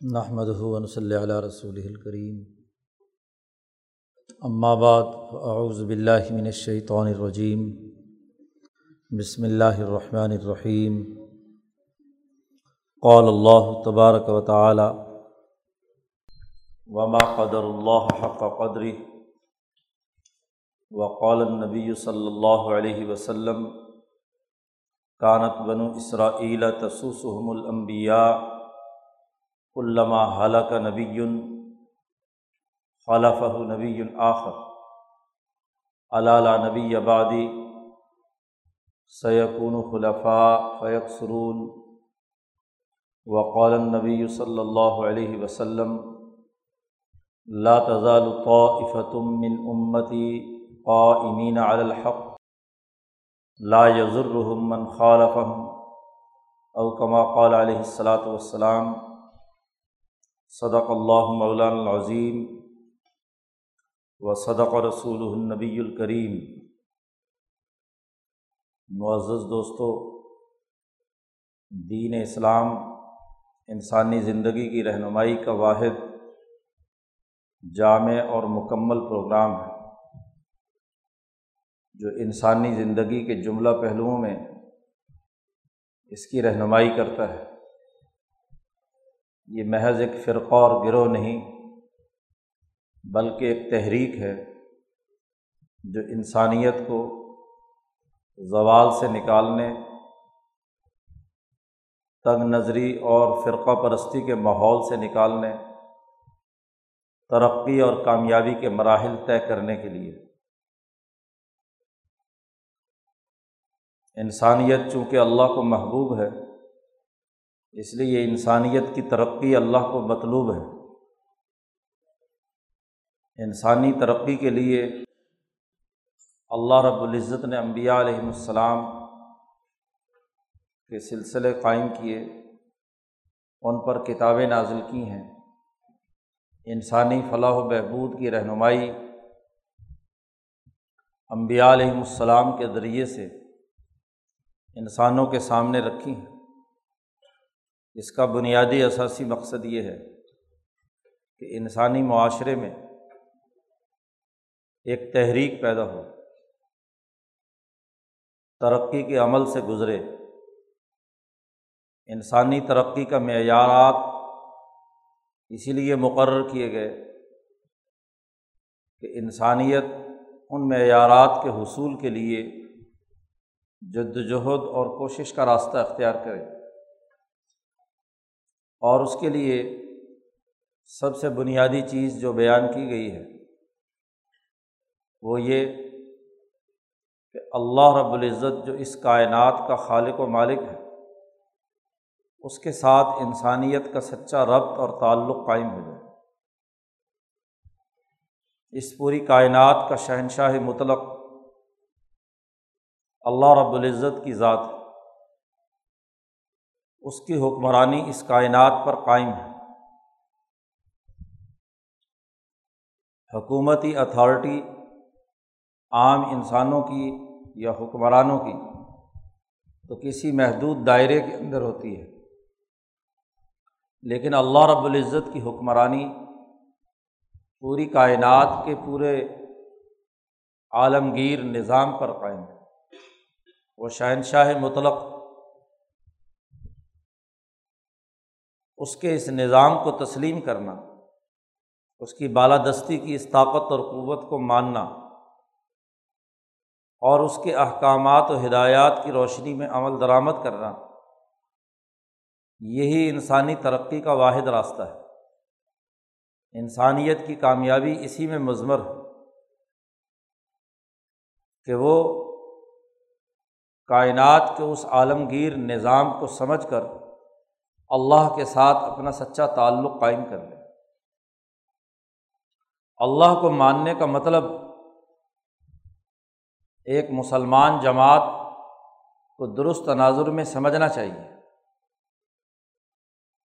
نحمد ہُون صلی علیہ رسول الکریم بعد اعوذ باللہ من الشیطان الرجیم بسم اللہ الرحمن الرحیم قال اللہ تبارک و تعالی وما قدر اللہ حق قدری وقال النبی صلی اللہ علیہ وسلم کانت بنو اسرائیل تسوسحم الانبیاء علامہ حلق نبی خلفہ نبی آخر. علالہ نبی آبادی سیقون خلفاء فیق سرون وقال نبی صلی اللہ علیہ وسلم، لا تزال طائفة من امتی قائمین علی الحق. لا يضرهم من خالفهم. او كما قال علیہ الصلاۃ والسلام صدق اللّہ مولان العظیم و صدق رسول النبی الکریم۔ معزز دوستوں دین اسلام انسانی زندگی کی رہنمائی کا واحد جامع اور مکمل پروگرام ہے، جو انسانی زندگی کے جملہ پہلوؤں میں اس کی رہنمائی کرتا ہے۔ یہ محض ایک فرقہ اور گروہ نہیں، بلکہ ایک تحریک ہے جو انسانیت کو زوال سے نکالنے، تنگ نظری اور فرقہ پرستی کے ماحول سے نکالنے، ترقی اور کامیابی کے مراحل طے کرنے کے لیے۔ انسانیت چونکہ اللہ کو محبوب ہے اس لیے انسانیت کی ترقی اللہ کو مطلوب ہے۔ انسانی ترقی کے لیے اللہ رب العزت نے انبیاء علیہم السلام کے سلسلے قائم کیے، ان پر کتابیں نازل کی ہیں۔ انسانی فلاح و بہبود کی رہنمائی انبیاء علیہم السلام کے ذریعے سے انسانوں کے سامنے رکھی ہیں۔ اس کا بنیادی اثاثی مقصد یہ ہے کہ انسانی معاشرے میں ایک تحریک پیدا ہو، ترقی کے عمل سے گزرے، انسانی ترقی کا معیارات اسی لیے مقرر کیے گئے کہ انسانیت ان معیارات کے حصول کے لیے جد وجہد اور کوشش کا راستہ اختیار کرے۔ اور اس کے لیے سب سے بنیادی چیز جو بیان کی گئی ہے وہ یہ کہ اللہ رب العزت جو اس کائنات کا خالق و مالک ہے، اس کے ساتھ انسانیت کا سچا ربط اور تعلق قائم ہو جائے۔ اس پوری کائنات کا شہنشاہ مطلق اللہ رب العزت کی ذات ہے۔ اس کی حکمرانی اس کائنات پر قائم ہے۔ حکومتی اتھارٹی عام انسانوں کی یا حکمرانوں کی تو کسی محدود دائرے کے اندر ہوتی ہے۔ لیکن اللہ رب العزت کی حکمرانی پوری کائنات کے پورے عالمگیر نظام پر قائم ہے۔ وہ شہنشاہ مطلق اس کے اس نظام کو تسلیم کرنا، اس کی بالادستی کی اس طاقت اور قوت کو ماننا اور اس کے احکامات و ہدایات کی روشنی میں عمل درآمد کرنا، یہی انسانی ترقی کا واحد راستہ ہے۔ انسانیت کی کامیابی اسی میں مضمر ہے کہ وہ کائنات کے اس عالمگیر نظام کو سمجھ کر اللہ کے ساتھ اپنا سچا تعلق قائم کر لیں اللہ کو ماننے کا مطلب ایک مسلمان جماعت کو درست تناظر میں سمجھنا چاہیے۔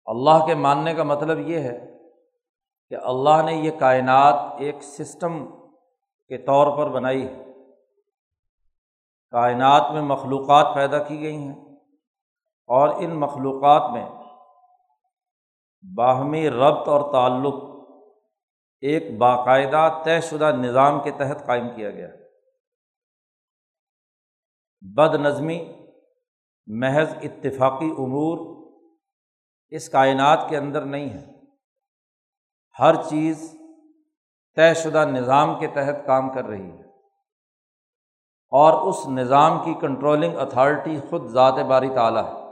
اللہ کے ماننے کا مطلب یہ ہے کہ اللہ نے یہ کائنات ایک سسٹم کے طور پر بنائی ہے۔ کائنات میں مخلوقات پیدا کی گئی ہیں اور ان مخلوقات میں باہمی ربط اور تعلق ایک باقاعدہ طے شدہ نظام کے تحت قائم کیا گیا۔ بد نظمی، محض اتفاقی امور اس کائنات کے اندر نہیں ہے۔ ہر چیز طے شدہ نظام کے تحت کام کر رہی ہے۔ اور اس نظام کی کنٹرولنگ اتھارٹی خود ذات باری تعلیٰ ہے۔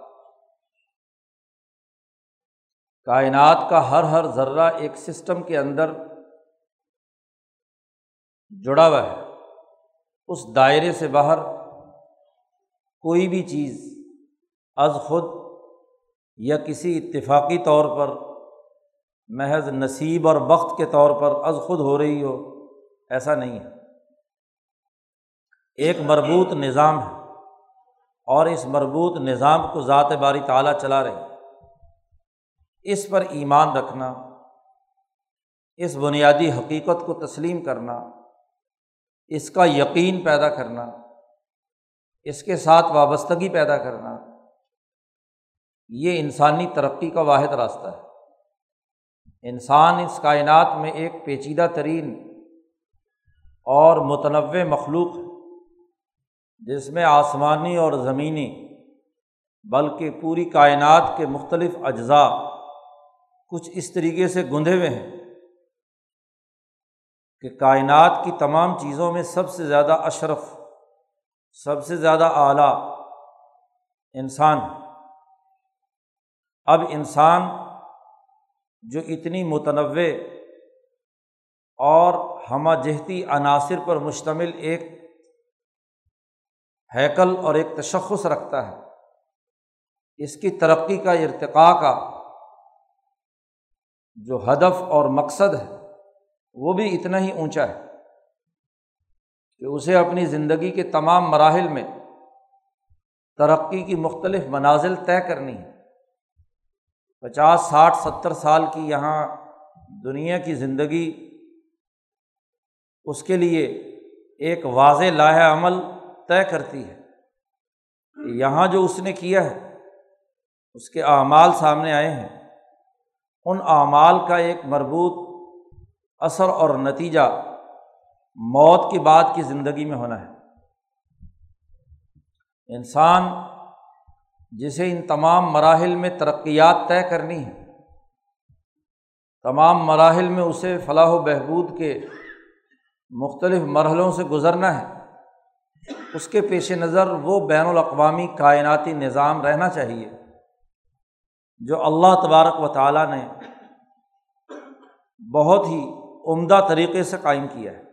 کائنات کا ہر ہر ذرہ ایک سسٹم کے اندر جڑا ہوا ہے۔ اس دائرے سے باہر کوئی بھی چیز از خود یا کسی اتفاقی طور پر محض نصیب اور وقت کے طور پر از خود ہو رہی ہو، ایسا نہیں ہے۔ ایک مربوط نظام ہے اور اس مربوط نظام کو ذات باری تعلیٰ چلا رہی ہے۔ اس پر ایمان رکھنا، اس بنیادی حقیقت کو تسلیم کرنا، اس کا یقین پیدا کرنا، اس کے ساتھ وابستگی پیدا کرنا، یہ انسانی ترقی کا واحد راستہ ہے۔ انسان اس کائنات میں ایک پیچیدہ ترین اور متنوع مخلوق ہے، جس میں آسمانی اور زمینی، بلکہ پوری کائنات کے مختلف اجزاء کچھ اس طریقے سے گندھے ہوئے ہیں کہ کائنات کی تمام چیزوں میں سب سے زیادہ اشرف، سب سے زیادہ اعلیٰ انسان اب انسان جو اتنی متنوع اور ہمہ جہتی عناصر پر مشتمل ایک ہیکل اور ایک تشخص رکھتا ہے، اس کی ترقی کا ارتقاء کا جو ہدف اور مقصد ہے، وہ بھی اتنا ہی اونچا ہے کہ اسے اپنی زندگی کے تمام مراحل میں ترقی کی مختلف منازل طے کرنی ہے۔ پچاس، ساٹھ، ستر سال کی یہاں دنیا کی زندگی، اس کے لیے ایک واضح لاہ عمل طے کرتی ہے کہ یہاں جو اس نے کیا ہے، اس کے اعمال سامنے آئے ہیں۔ ان اعمال کا ایک مربوط اثر اور نتیجہ موت کے بعد کی زندگی میں ہونا ہے۔ انسان جسے ان تمام مراحل میں ترقیات طے کرنی ہے، تمام مراحل میں اسے فلاح و بہبود کے مختلف مرحلوں سے گزرنا ہے، اس کے پیش نظر وہ بین الاقوامی کائناتی نظام رہنا چاہیے۔ جو اللہ تبارک و تعالیٰ نے بہت ہی عمدہ طریقے سے قائم کیا ہے۔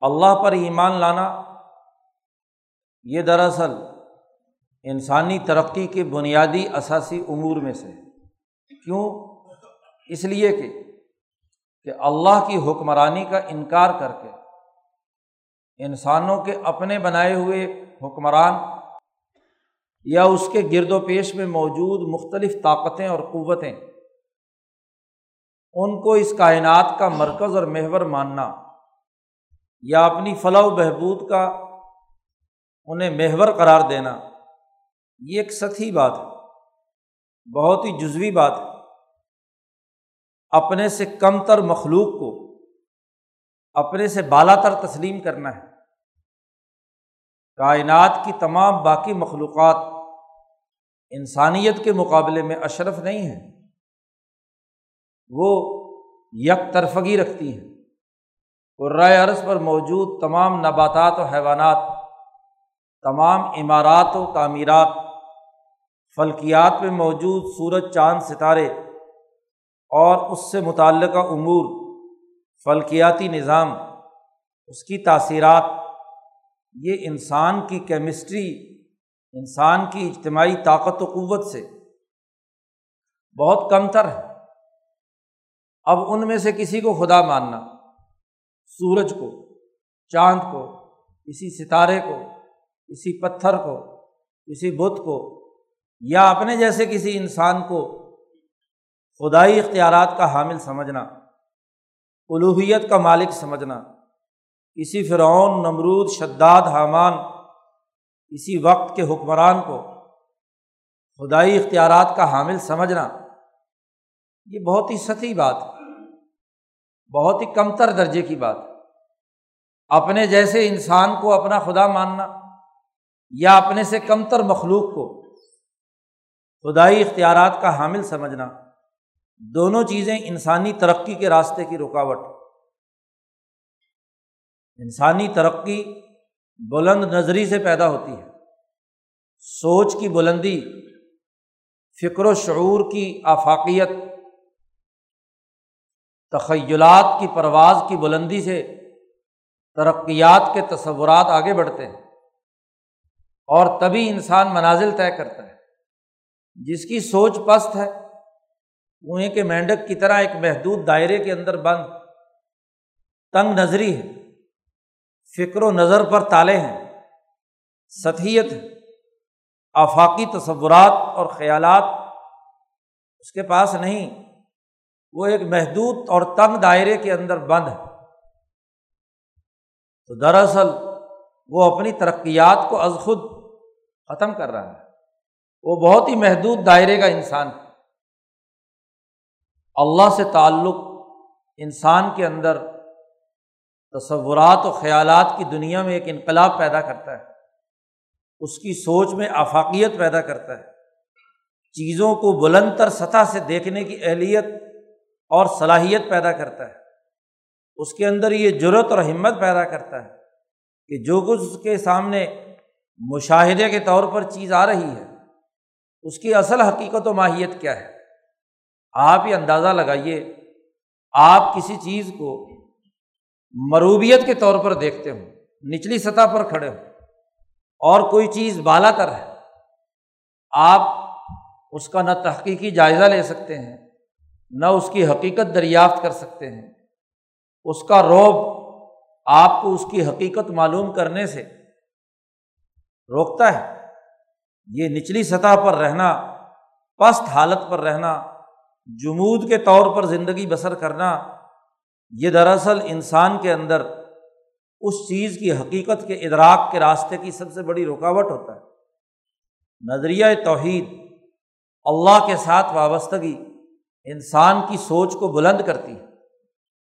اللہ پر ایمان لانا یہ دراصل انسانی ترقی کے بنیادی اثاثی امور میں سے کیوں؟ اس لیے کہ کہ اللہ کی حکمرانی کا انکار کر کے انسانوں کے اپنے بنائے ہوئے حکمران یا اس کے گرد و پیش میں موجود مختلف طاقتیں اور قوتیں۔ ان کو اس کائنات کا مرکز اور محور ماننا یا اپنی فلاح و بہبود کا انہیں محور قرار دینا، یہ ایک سطحی بات ہے، بہت ہی جزوی بات ہے۔ اپنے سے کم تر مخلوق کو اپنے سے بالا تر تسلیم کرنا ہے۔ کائنات کی تمام باقی مخلوقات انسانیت کے مقابلے میں اشرف نہیں ہیں۔ وہ یک طرفگی رکھتی ہیں۔ قرائے عرض پر موجود تمام نباتات و حیوانات، تمام عمارات و تعمیرات، فلکیات میں موجود سورج، چاند، ستارے اور اس سے متعلقہ امور، فلکیاتی نظام، اس کی تاثیرات، یہ انسان کی کیمسٹری انسان کی اجتماعی طاقت و قوت سے بہت کم تر ہے۔ اب ان میں سے کسی کو خدا ماننا، سورج کو، چاند کو، کسی ستارے کو، کسی پتھر کو، کسی بت کو، یا اپنے جیسے کسی انسان کو خدائی اختیارات کا حامل سمجھنا الوحیت کا مالک سمجھنا، کسی فرعون، نمرود، شداد، حامان اسی وقت کے حکمران کو خدائی اختیارات کا حامل سمجھنا، یہ بہت ہی سطحی بات ہے۔ بہت ہی کمتر درجے کی بات اپنے جیسے انسان کو اپنا خدا ماننا یا اپنے سے کمتر مخلوق کو خدائی اختیارات کا حامل سمجھنا، دونوں چیزیں انسانی ترقی کے راستے کی رکاوٹ۔ انسانی ترقی بلند نظری سے پیدا ہوتی ہے۔ سوچ کی بلندی، فکر و شعور کی آفاقیت، تخیلات کی پرواز کی بلندی سے ترقیات کے تصورات آگے بڑھتے ہیں اور تبھی انسان منازل طے کرتا ہے۔ جس کی سوچ پست ہے کنویں کے مینڈک کی طرح ایک محدود دائرے کے اندر بند، تنگ نظری ہے۔ فکر و نظر پر تالے ہیں۔ سطحیت، آفاقی تصورات اور خیالات اس کے پاس نہیں، وہ ایک محدود اور تنگ دائرے کے اندر بند ہے تو دراصل وہ اپنی ترقیات کو از خود ختم کر رہا ہے۔ وہ بہت ہی محدود دائرے کا انسان ہے۔ اللہ سے تعلق انسان کے اندر تصورات و خیالات کی دنیا میں ایک انقلاب پیدا کرتا ہے۔ اس کی سوچ میں آفاقیت پیدا کرتا ہے۔ چیزوں کو بلند تر سطح سے دیکھنے کی اہلیت اور صلاحیت پیدا کرتا ہے۔ اس کے اندر یہ جرت اور ہمت پیدا کرتا ہے کہ جو کچھ اس کے سامنے مشاہدے کے طور پر چیز آ رہی ہے، اس کی اصل حقیقت و ماہیت کیا ہے۔ آپ یہ اندازہ لگائیے، آپ کسی چیز کو مروبیت کے طور پر دیکھتے ہوں، نچلی سطح پر کھڑے ہوں۔ اور کوئی چیز بالا تر ہے، آپ اس کا نہ تحقیقی جائزہ لے سکتے ہیں، نہ اس کی حقیقت دریافت کر سکتے ہیں۔ اس کا روب آپ کو اس کی حقیقت معلوم کرنے سے روکتا ہے۔ یہ نچلی سطح پر رہنا، پست حالت پر رہنا، جمود کے طور پر زندگی بسر کرنا یہ دراصل انسان کے اندر اس چیز کی حقیقت کے ادراک کے راستے کی سب سے بڑی رکاوٹ ہوتا ہے۔ نظریہ توحید اللہ کے ساتھ وابستگی انسان کی سوچ کو بلند کرتی ہے۔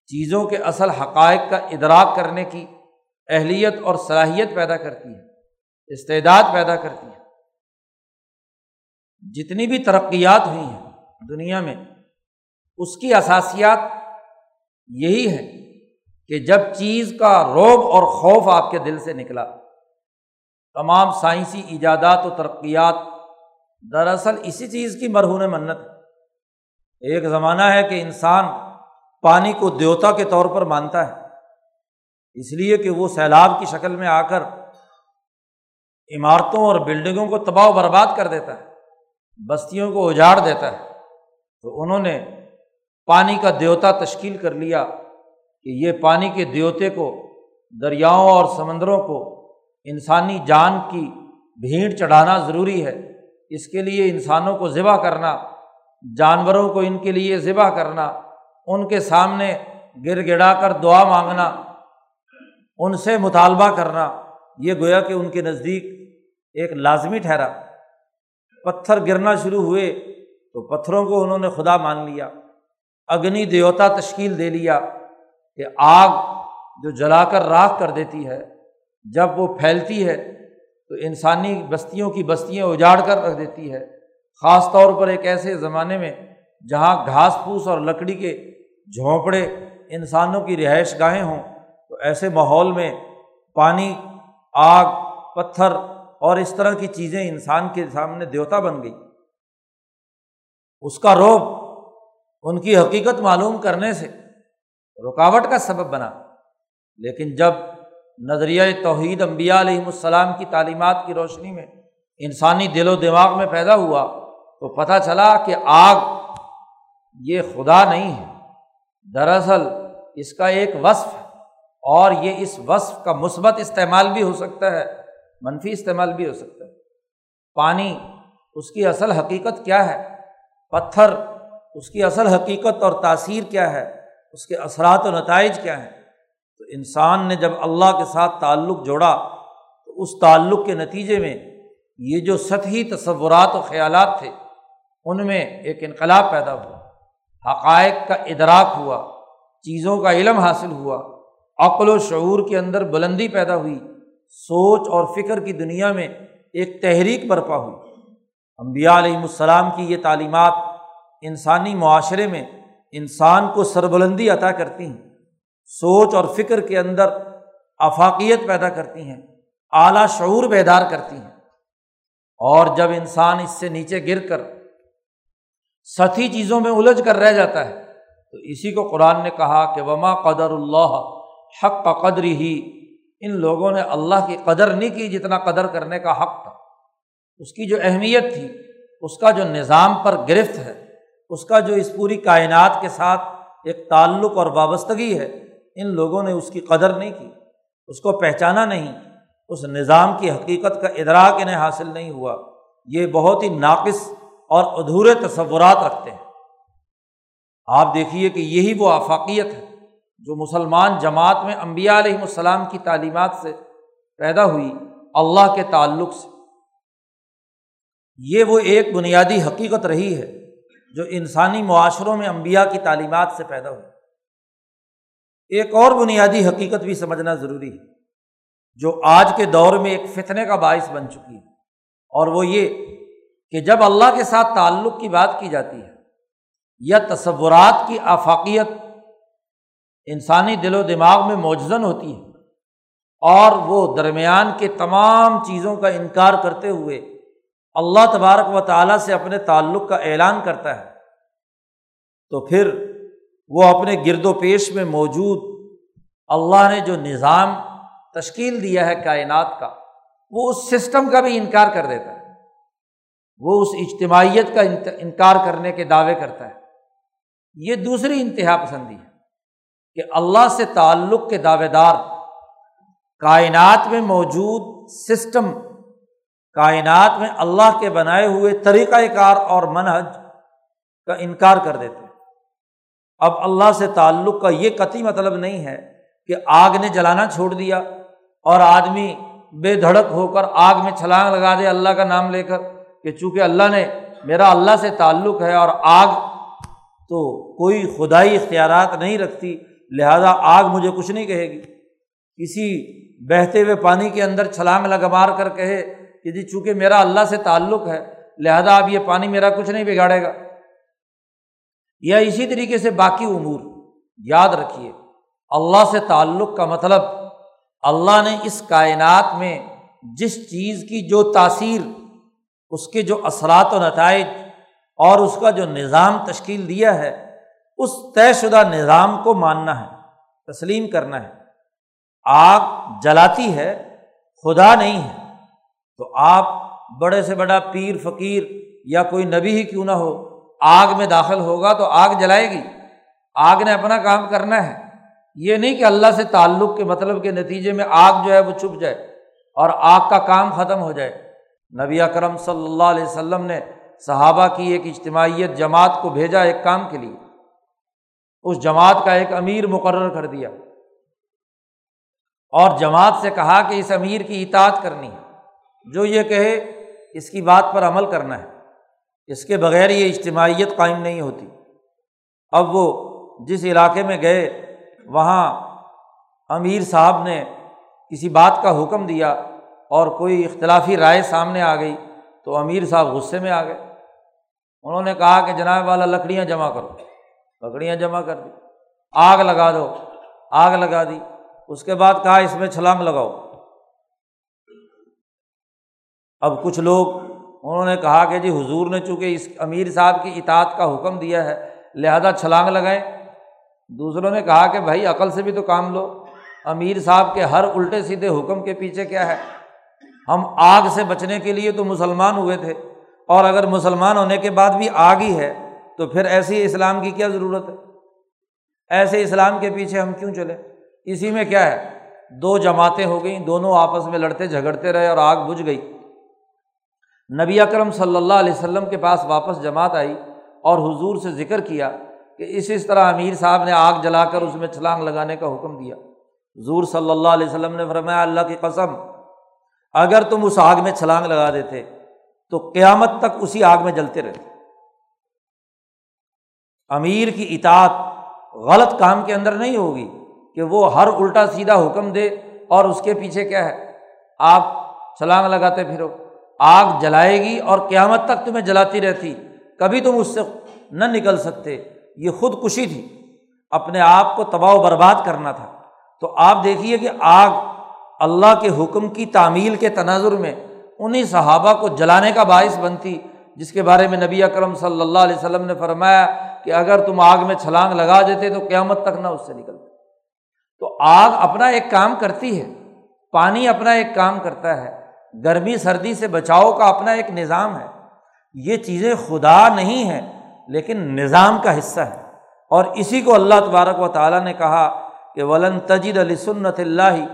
چیزوں کے اصل حقائق کا ادراک کرنے کی اہلیت اور صلاحیت پیدا کرتی ہے، استعداد پیدا کرتی ہے۔ جتنی بھی ترقیات ہوئی ہیں دنیا میں، اس کی اثاسیات یہی ہے کہ جب چیز کا روب اور خوف آپ کے دل سے نکلا، تمام سائنسی ایجادات و ترقیات دراصل اسی چیز کی مرہون منت ہے۔ ایک زمانہ ہے کہ انسان پانی کو دیوتا کے طور پر مانتا ہے، اس لیے کہ وہ سیلاب کی شکل میں آ کر عمارتوں اور بلڈنگوں کو تباہ و برباد کر دیتا ہے، بستیوں کو اجاڑ دیتا ہے۔ تو انہوں نے پانی کا دیوتا تشکیل کر لیا کہ یہ پانی کے دیوتے کو، دریاؤں اور سمندروں کو انسانی جان کی بھیڑ چڑھانا ضروری ہے۔ اس کے لیے انسانوں کو ذبح کرنا، جانوروں کو ان کے لیے ذبح کرنا، ان کے سامنے گر گڑا کر دعا مانگنا، ان سے مطالبہ کرنا، یہ گویا کہ ان کے نزدیک ایک لازمی ٹھہرا۔ پتھر گرنا شروع ہوئے تو پتھروں کو انہوں نے خدا مان لیا۔ اگنی دیوتا تشکیل دے لیا کہ آگ جو جلا کر راکھ کر دیتی ہے، جب وہ پھیلتی ہے تو انسانی بستیوں کی بستیاں اجاڑ کر رکھ دیتی ہے۔ خاص طور پر ایک ایسے زمانے میں جہاں گھاس پھوس اور لکڑی کے جھونپڑے انسانوں کی رہائش گاہیں ہوں، تو ایسے ماحول میں پانی، آگ، پتھر اور اس طرح کی چیزیں انسان کے سامنے دیوتا بن گئی۔ اس کا روب ان کی حقیقت معلوم کرنے سے رکاوٹ کا سبب بنا۔ لیکن جب نظریہ توحید امبیا علیہم السلام کی تعلیمات کی روشنی میں انسانی دل و دماغ میں پیدا ہوا تو پتہ چلا کہ آگ یہ خدا نہیں ہے۔ دراصل اس کا ایک وصف ہے اور یہ اس وصف کا مثبت استعمال بھی ہو سکتا ہے، منفی استعمال بھی ہو سکتا ہے۔ پانی، اس کی اصل حقیقت کیا ہے؟ پتھر اس کی اصل حقیقت اور تاثیر کیا ہے؟ اس کے اثرات و نتائج کیا ہیں؟ تو انسان نے جب اللہ کے ساتھ تعلق جوڑا، تو اس تعلق کے نتیجے میں یہ جو سطحی تصورات و خیالات تھے، ان میں ایک انقلاب پیدا ہوا۔ حقائق کا ادراک ہوا، چیزوں کا علم حاصل ہوا، عقل و شعور کے اندر بلندی پیدا ہوئی، سوچ اور فکر کی دنیا میں ایک تحریک برپا ہوئی۔ امبیا علیہم السلام کی یہ تعلیمات انسانی معاشرے میں انسان کو سربلندی عطا کرتی ہیں، سوچ اور فکر کے اندر افاقیت پیدا کرتی ہیں، اعلیٰ شعور بیدار کرتی ہیں۔ اور جب انسان اس سے نیچے گر کر ستی چیزوں میں الجھ کر رہ جاتا ہے، تو اسی کو قرآن نے کہا کہ وما قدر اللہ حق کا قدر ہی ان لوگوں نے اللہ کی قدر نہیں کی جتنا قدر کرنے کا حق تھا۔ اس کی جو اہمیت تھی، اس کا جو نظام پر گرفت ہے اس کا جو اس پوری کائنات کے ساتھ ایک تعلق اور وابستگی ہے، ان لوگوں نے اس کی قدر نہیں کی، اس کو پہچانا نہیں، اس نظام کی حقیقت کا ادراک انہیں حاصل نہیں ہوا۔ یہ بہت ہی ناقص اور ادھورے تصورات رکھتے ہیں۔ آپ دیکھیے کہ یہی وہ آفاقیت ہے جو مسلمان جماعت میں امبیا علیہم السلام کی تعلیمات سے پیدا ہوئی اللہ کے تعلق سے۔ یہ وہ ایک بنیادی حقیقت رہی ہے جو انسانی معاشروں میں امبیا کی تعلیمات سے پیدا ہوئی ایک اور بنیادی حقیقت بھی سمجھنا ضروری ہے، جو آج کے دور میں ایک فتنے کا باعث بن چکی ہے، اور وہ یہ کہ جب اللہ کے ساتھ تعلق کی بات کی جاتی ہے یا تصورات کی آفاقیت انسانی دل و دماغ میں موجزن ہوتی ہے اور وہ درمیان کے تمام چیزوں کا انکار کرتے ہوئے اللہ تبارک و تعالیٰ سے اپنے تعلق کا اعلان کرتا ہے۔ تو پھر وہ اپنے گرد و پیش میں موجود اللہ نے جو نظام تشکیل دیا ہے کائنات کا، وہ اس سسٹم کا بھی انکار کر دیتا ہے۔ وہ اس اجتماعیت کا انکار کرنے کے دعوے کرتا ہے۔ یہ دوسری انتہا پسندی ہے کہ اللہ سے تعلق کے دعوے دار کائنات میں موجود سسٹم کائنات میں اللہ کے بنائے ہوئے طریقۂ کار اور منحج کا انکار کر دیتے اب اللہ سے تعلق کا یہ قطعی مطلب نہیں ہے کہ آگ نے جلانا چھوڑ دیا اور آدمی بے دھڑک ہو کر آگ میں چھلانگ لگا دے اللہ کا نام لے کر کہ چونکہ اللہ نے میرا اللہ سے تعلق ہے اور آگ تو کوئی خدائی اختیارات نہیں رکھتی، لہٰذا آگ مجھے کچھ نہیں کہے گی۔ کسی بہتے ہوئے پانی کے اندر چھلانگ لگ مار کر کہے کہ جی چونکہ میرا اللہ سے تعلق ہے، لہٰذا اب یہ پانی میرا کچھ نہیں بگاڑے گا۔ یا اسی طریقے سے باقی امور، یاد رکھیے، اللہ سے تعلق کا مطلب اللہ نے اس کائنات میں جس چیز کی جو تاثیر، اس کے جو اثرات و نتائج اور اس کا جو نظام تشکیل دیا ہے، اس طے شدہ نظام کو ماننا ہے، تسلیم کرنا ہے۔ آگ جلاتی ہے، خدا نہیں ہے۔ تو آپ بڑے سے بڑا پیر، فقیر یا کوئی نبی ہی کیوں نہ ہو، آگ میں داخل ہوگا تو آگ جلائے گی۔ آگ نے اپنا کام کرنا ہے۔ یہ نہیں کہ اللہ سے تعلق کے مطلب کے نتیجے میں آگ جو ہے وہ چھپ جائے اور آگ کا کام ختم ہو جائے۔ نبی اکرم صلی اللہ علیہ وسلم نے صحابہ کی ایک اجتماعیت جماعت کو بھیجا ایک کام کے لیے۔ اس جماعت کا ایک امیر مقرر کر دیا۔ اور جماعت سے کہا کہ اس امیر کی اطاعت کرنی ہے۔ جو یہ کہے اس کی بات پر عمل کرنا ہے۔ اس کے بغیر یہ اجتماعیت قائم نہیں ہوتی۔ اب وہ جس علاقے میں گئے، وہاں امیر صاحب نے کسی بات کا حکم دیا اور کوئی اختلافی رائے سامنے آ گئی تو امیر صاحب غصے میں آ گئے۔ انہوں نے کہا کہ جناب والا لکڑیاں جمع کرو۔ لکڑیاں جمع کر دی۔ آگ لگا دو۔ آگ لگا دی۔ اس کے بعد کہا اس میں چھلانگ لگاؤ۔ اب کچھ لوگ انہوں نے کہا کہ جی حضور نے چونکہ اس امیر صاحب کی اطاعت کا حکم دیا ہے، لہٰذا چھلانگ لگائیں۔ دوسروں نے کہا کہ بھائی عقل سے بھی تو کام لو۔ امیر صاحب کے ہر الٹے سیدھے حکم کے پیچھے کیا ہے؟ ہم آگ سے بچنے کے لیے تو مسلمان ہوئے تھے، اور اگر مسلمان ہونے کے بعد بھی آگ ہی ہے، تو پھر ایسی اسلام کی کیا ضرورت ہے؟ ایسے اسلام کے پیچھے ہم کیوں چلے اسی میں کیا ہے؟ دو جماعتیں ہو گئیں، دونوں آپس میں لڑتے جھگڑتے رہے اور آگ بجھ گئی۔ نبی اکرم صلی اللہ علیہ وسلم کے پاس واپس جماعت آئی اور حضور سے ذکر کیا کہ اس اس طرح امیر صاحب نے آگ جلا کر اس میں چھلانگ لگانے کا حکم دیا۔ حضور صلی اللہ علیہ وسلم نے فرمایا، اللہ کی قسم، اگر تم اس آگ میں چھلانگ لگا دیتے تو قیامت تک اسی آگ میں جلتے رہتے۔ امیر کی اطاعت غلط کام کے اندر نہیں ہوگی کہ وہ ہر الٹا سیدھا حکم دے اور اس کے پیچھے کیا ہے؟ آپ چھلانگ لگاتے پھرو۔ آگ جلائے گی اور قیامت تک تمہیں جلاتی رہتی۔ کبھی تم اس سے نہ نکل سکتے۔ یہ خود کشی تھی۔ اپنے آپ کو تباہ و برباد کرنا تھا۔ تو آپ دیکھیے کہ آگ اللہ کے حکم کی تعمیل کے تناظر میں انہیں صحابہ کو جلانے کا باعث بنتی، جس کے بارے میں نبی اکرم صلی اللہ علیہ وسلم نے فرمایا کہ اگر تم آگ میں چھلانگ لگا دیتے تو قیامت تک نہ اس سے نکلتے۔ تو آگ اپنا ایک کام کرتی ہے۔ پانی اپنا ایک کام کرتا ہے۔ گرمی سردی سے بچاؤ کا اپنا ایک نظام ہے۔ یہ چیزیں خدا نہیں ہیں، لیکن نظام کا حصہ ہے اور اسی کو اللہ تبارک و تعالیٰ نے کہا کہ ولن تجد علی سنت اللہ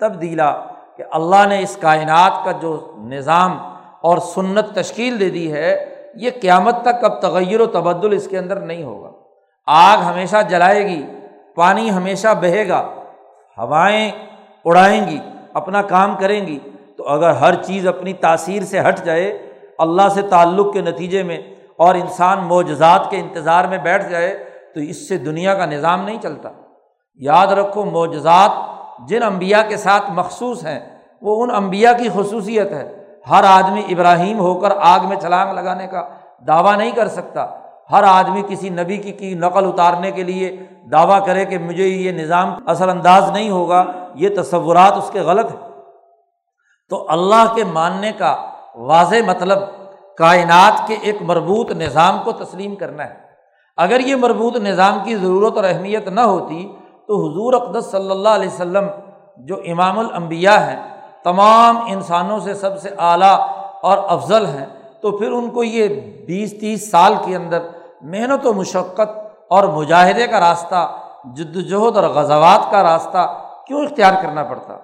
تبدیلا، کہ اللہ نے اس کائنات کا جو نظام اور سنت تشکیل دے دی ہے، یہ قیامت تک اب تغیر و تبدل اس کے اندر نہیں ہوگا۔ آگ ہمیشہ جلائے گی، پانی ہمیشہ بہے گا، ہوائیں اڑائیں گی، اپنا کام کریں گی۔ تو اگر ہر چیز اپنی تاثیر سے ہٹ جائے، اللہ سے تعلق کے نتیجے میں اور انسان معجزات کے انتظار میں بیٹھ جائے، تو اس سے دنیا کا نظام نہیں چلتا۔ یاد رکھو، معجزات جن امبیا کے ساتھ مخصوص ہیں، وہ ان امبیا کی خصوصیت ہے۔ ہر آدمی ابراہیم ہو کر آگ میں چھلانگ لگانے کا دعویٰ نہیں کر سکتا۔ ہر آدمی کسی نبی کی کی نقل اتارنے کے لیے دعویٰ کرے کہ مجھے یہ نظام اثر انداز نہیں ہوگا، یہ تصورات اس کے غلط ہیں۔ تو اللہ کے ماننے کا واضح مطلب کائنات کے ایک مربوط نظام کو تسلیم کرنا ہے۔ اگر یہ مربوط نظام کی ضرورت اور اہمیت نہ ہوتی تو حضور اقدس صلی اللہ علیہ وسلم جو امام الانبیاء ہیں، تمام انسانوں سے سب سے اعلیٰ اور افضل ہیں۔ تو پھر ان کو یہ بیس تیس سال کے اندر محنت و مشقت اور مجاہدے کا راستہ جد وجہد اور غزوات کا راستہ کیوں اختیار کرنا پڑتا؟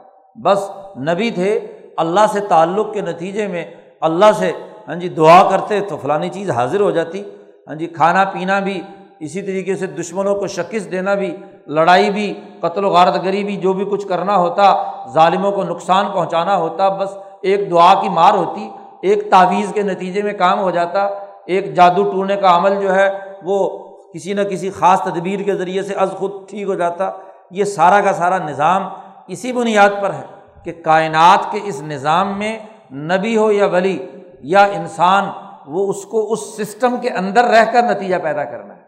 بس نبی تھے اللہ سے تعلق کے نتیجے میں اللہ سے ہاں جی دعا کرتے تو فلانی چیز حاضر ہو جاتی۔ ہاں جی کھانا پینا بھی اسی طریقے سے دشمنوں کو شکست دینا بھی، لڑائی بھی، قتل و غارت گری بھی، جو بھی کچھ کرنا ہوتا، ظالموں کو نقصان پہنچانا ہوتا، بس ایک دعا کی مار ہوتی، ایک تعویذ کے نتیجے میں کام ہو جاتا۔ ایک جادو ٹونے کا عمل جو ہے، وہ کسی نہ کسی خاص تدبیر کے ذریعے سے از خود ٹھیک ہو جاتا۔ یہ سارا کا سارا نظام اسی بنیاد پر ہے۔ کہ کائنات کے اس نظام میں نبی ہو یا ولی یا انسان، وہ اس کو اس سسٹم کے اندر رہ کر نتیجہ پیدا کرنا ہے۔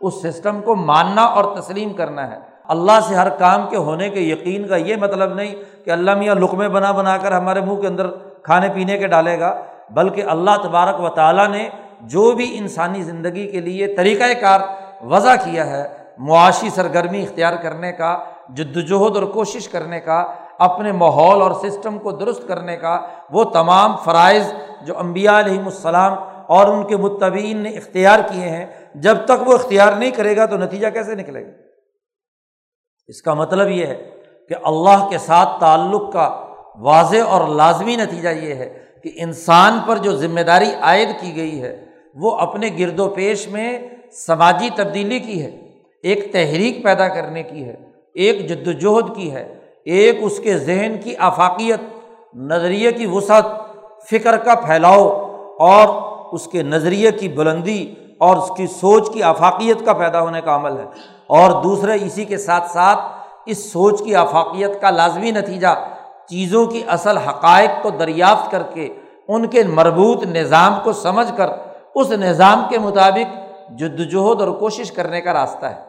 اس سسٹم کو ماننا اور تسلیم کرنا ہے۔ اللہ سے ہر کام کے ہونے کے یقین کا یہ مطلب نہیں کہ اللہ میاں لقمے بنا بنا کر ہمارے منہ کے اندر کھانے پینے کے ڈالے گا، بلکہ اللہ تبارک و تعالیٰ نے جو بھی انسانی زندگی کے لیے طریقۂ کار وضع کیا ہے، معاشی سرگرمی اختیار کرنے کا، جد وجہد اور کوشش کرنے کا اپنے ماحول اور سسٹم کو درست کرنے کا وہ تمام فرائض جو امبیا علیہم السلام اور ان کے متبین نے اختیار کیے ہیں، جب تک وہ اختیار نہیں کرے گا تو نتیجہ کیسے نکلے گا؟ اس کا مطلب یہ ہے کہ اللہ کے ساتھ تعلق کا واضح اور لازمی نتیجہ یہ ہے کہ انسان پر جو ذمہ داری عائد کی گئی ہے، وہ اپنے گرد و پیش میں سماجی تبدیلی کی ہے، ایک تحریک پیدا کرنے کی ہے، ایک جد وجہد کی ہے ایک اس کے ذہن کی آفاقیت نظریے کی وسعت، فکر کا پھیلاؤ اور اس کے نظریے کی بلندی اور اس کی سوچ کی آفاقیت کا پیدا ہونے کا عمل ہے۔ اور دوسرے، اسی کے ساتھ ساتھ اس سوچ کی آفاقیت کا لازمی نتیجہ چیزوں کی اصل حقائق کو دریافت کر کے ان کے مربوط نظام کو سمجھ کر اس نظام کے مطابق جدوجہد اور کوشش کرنے کا راستہ ہے۔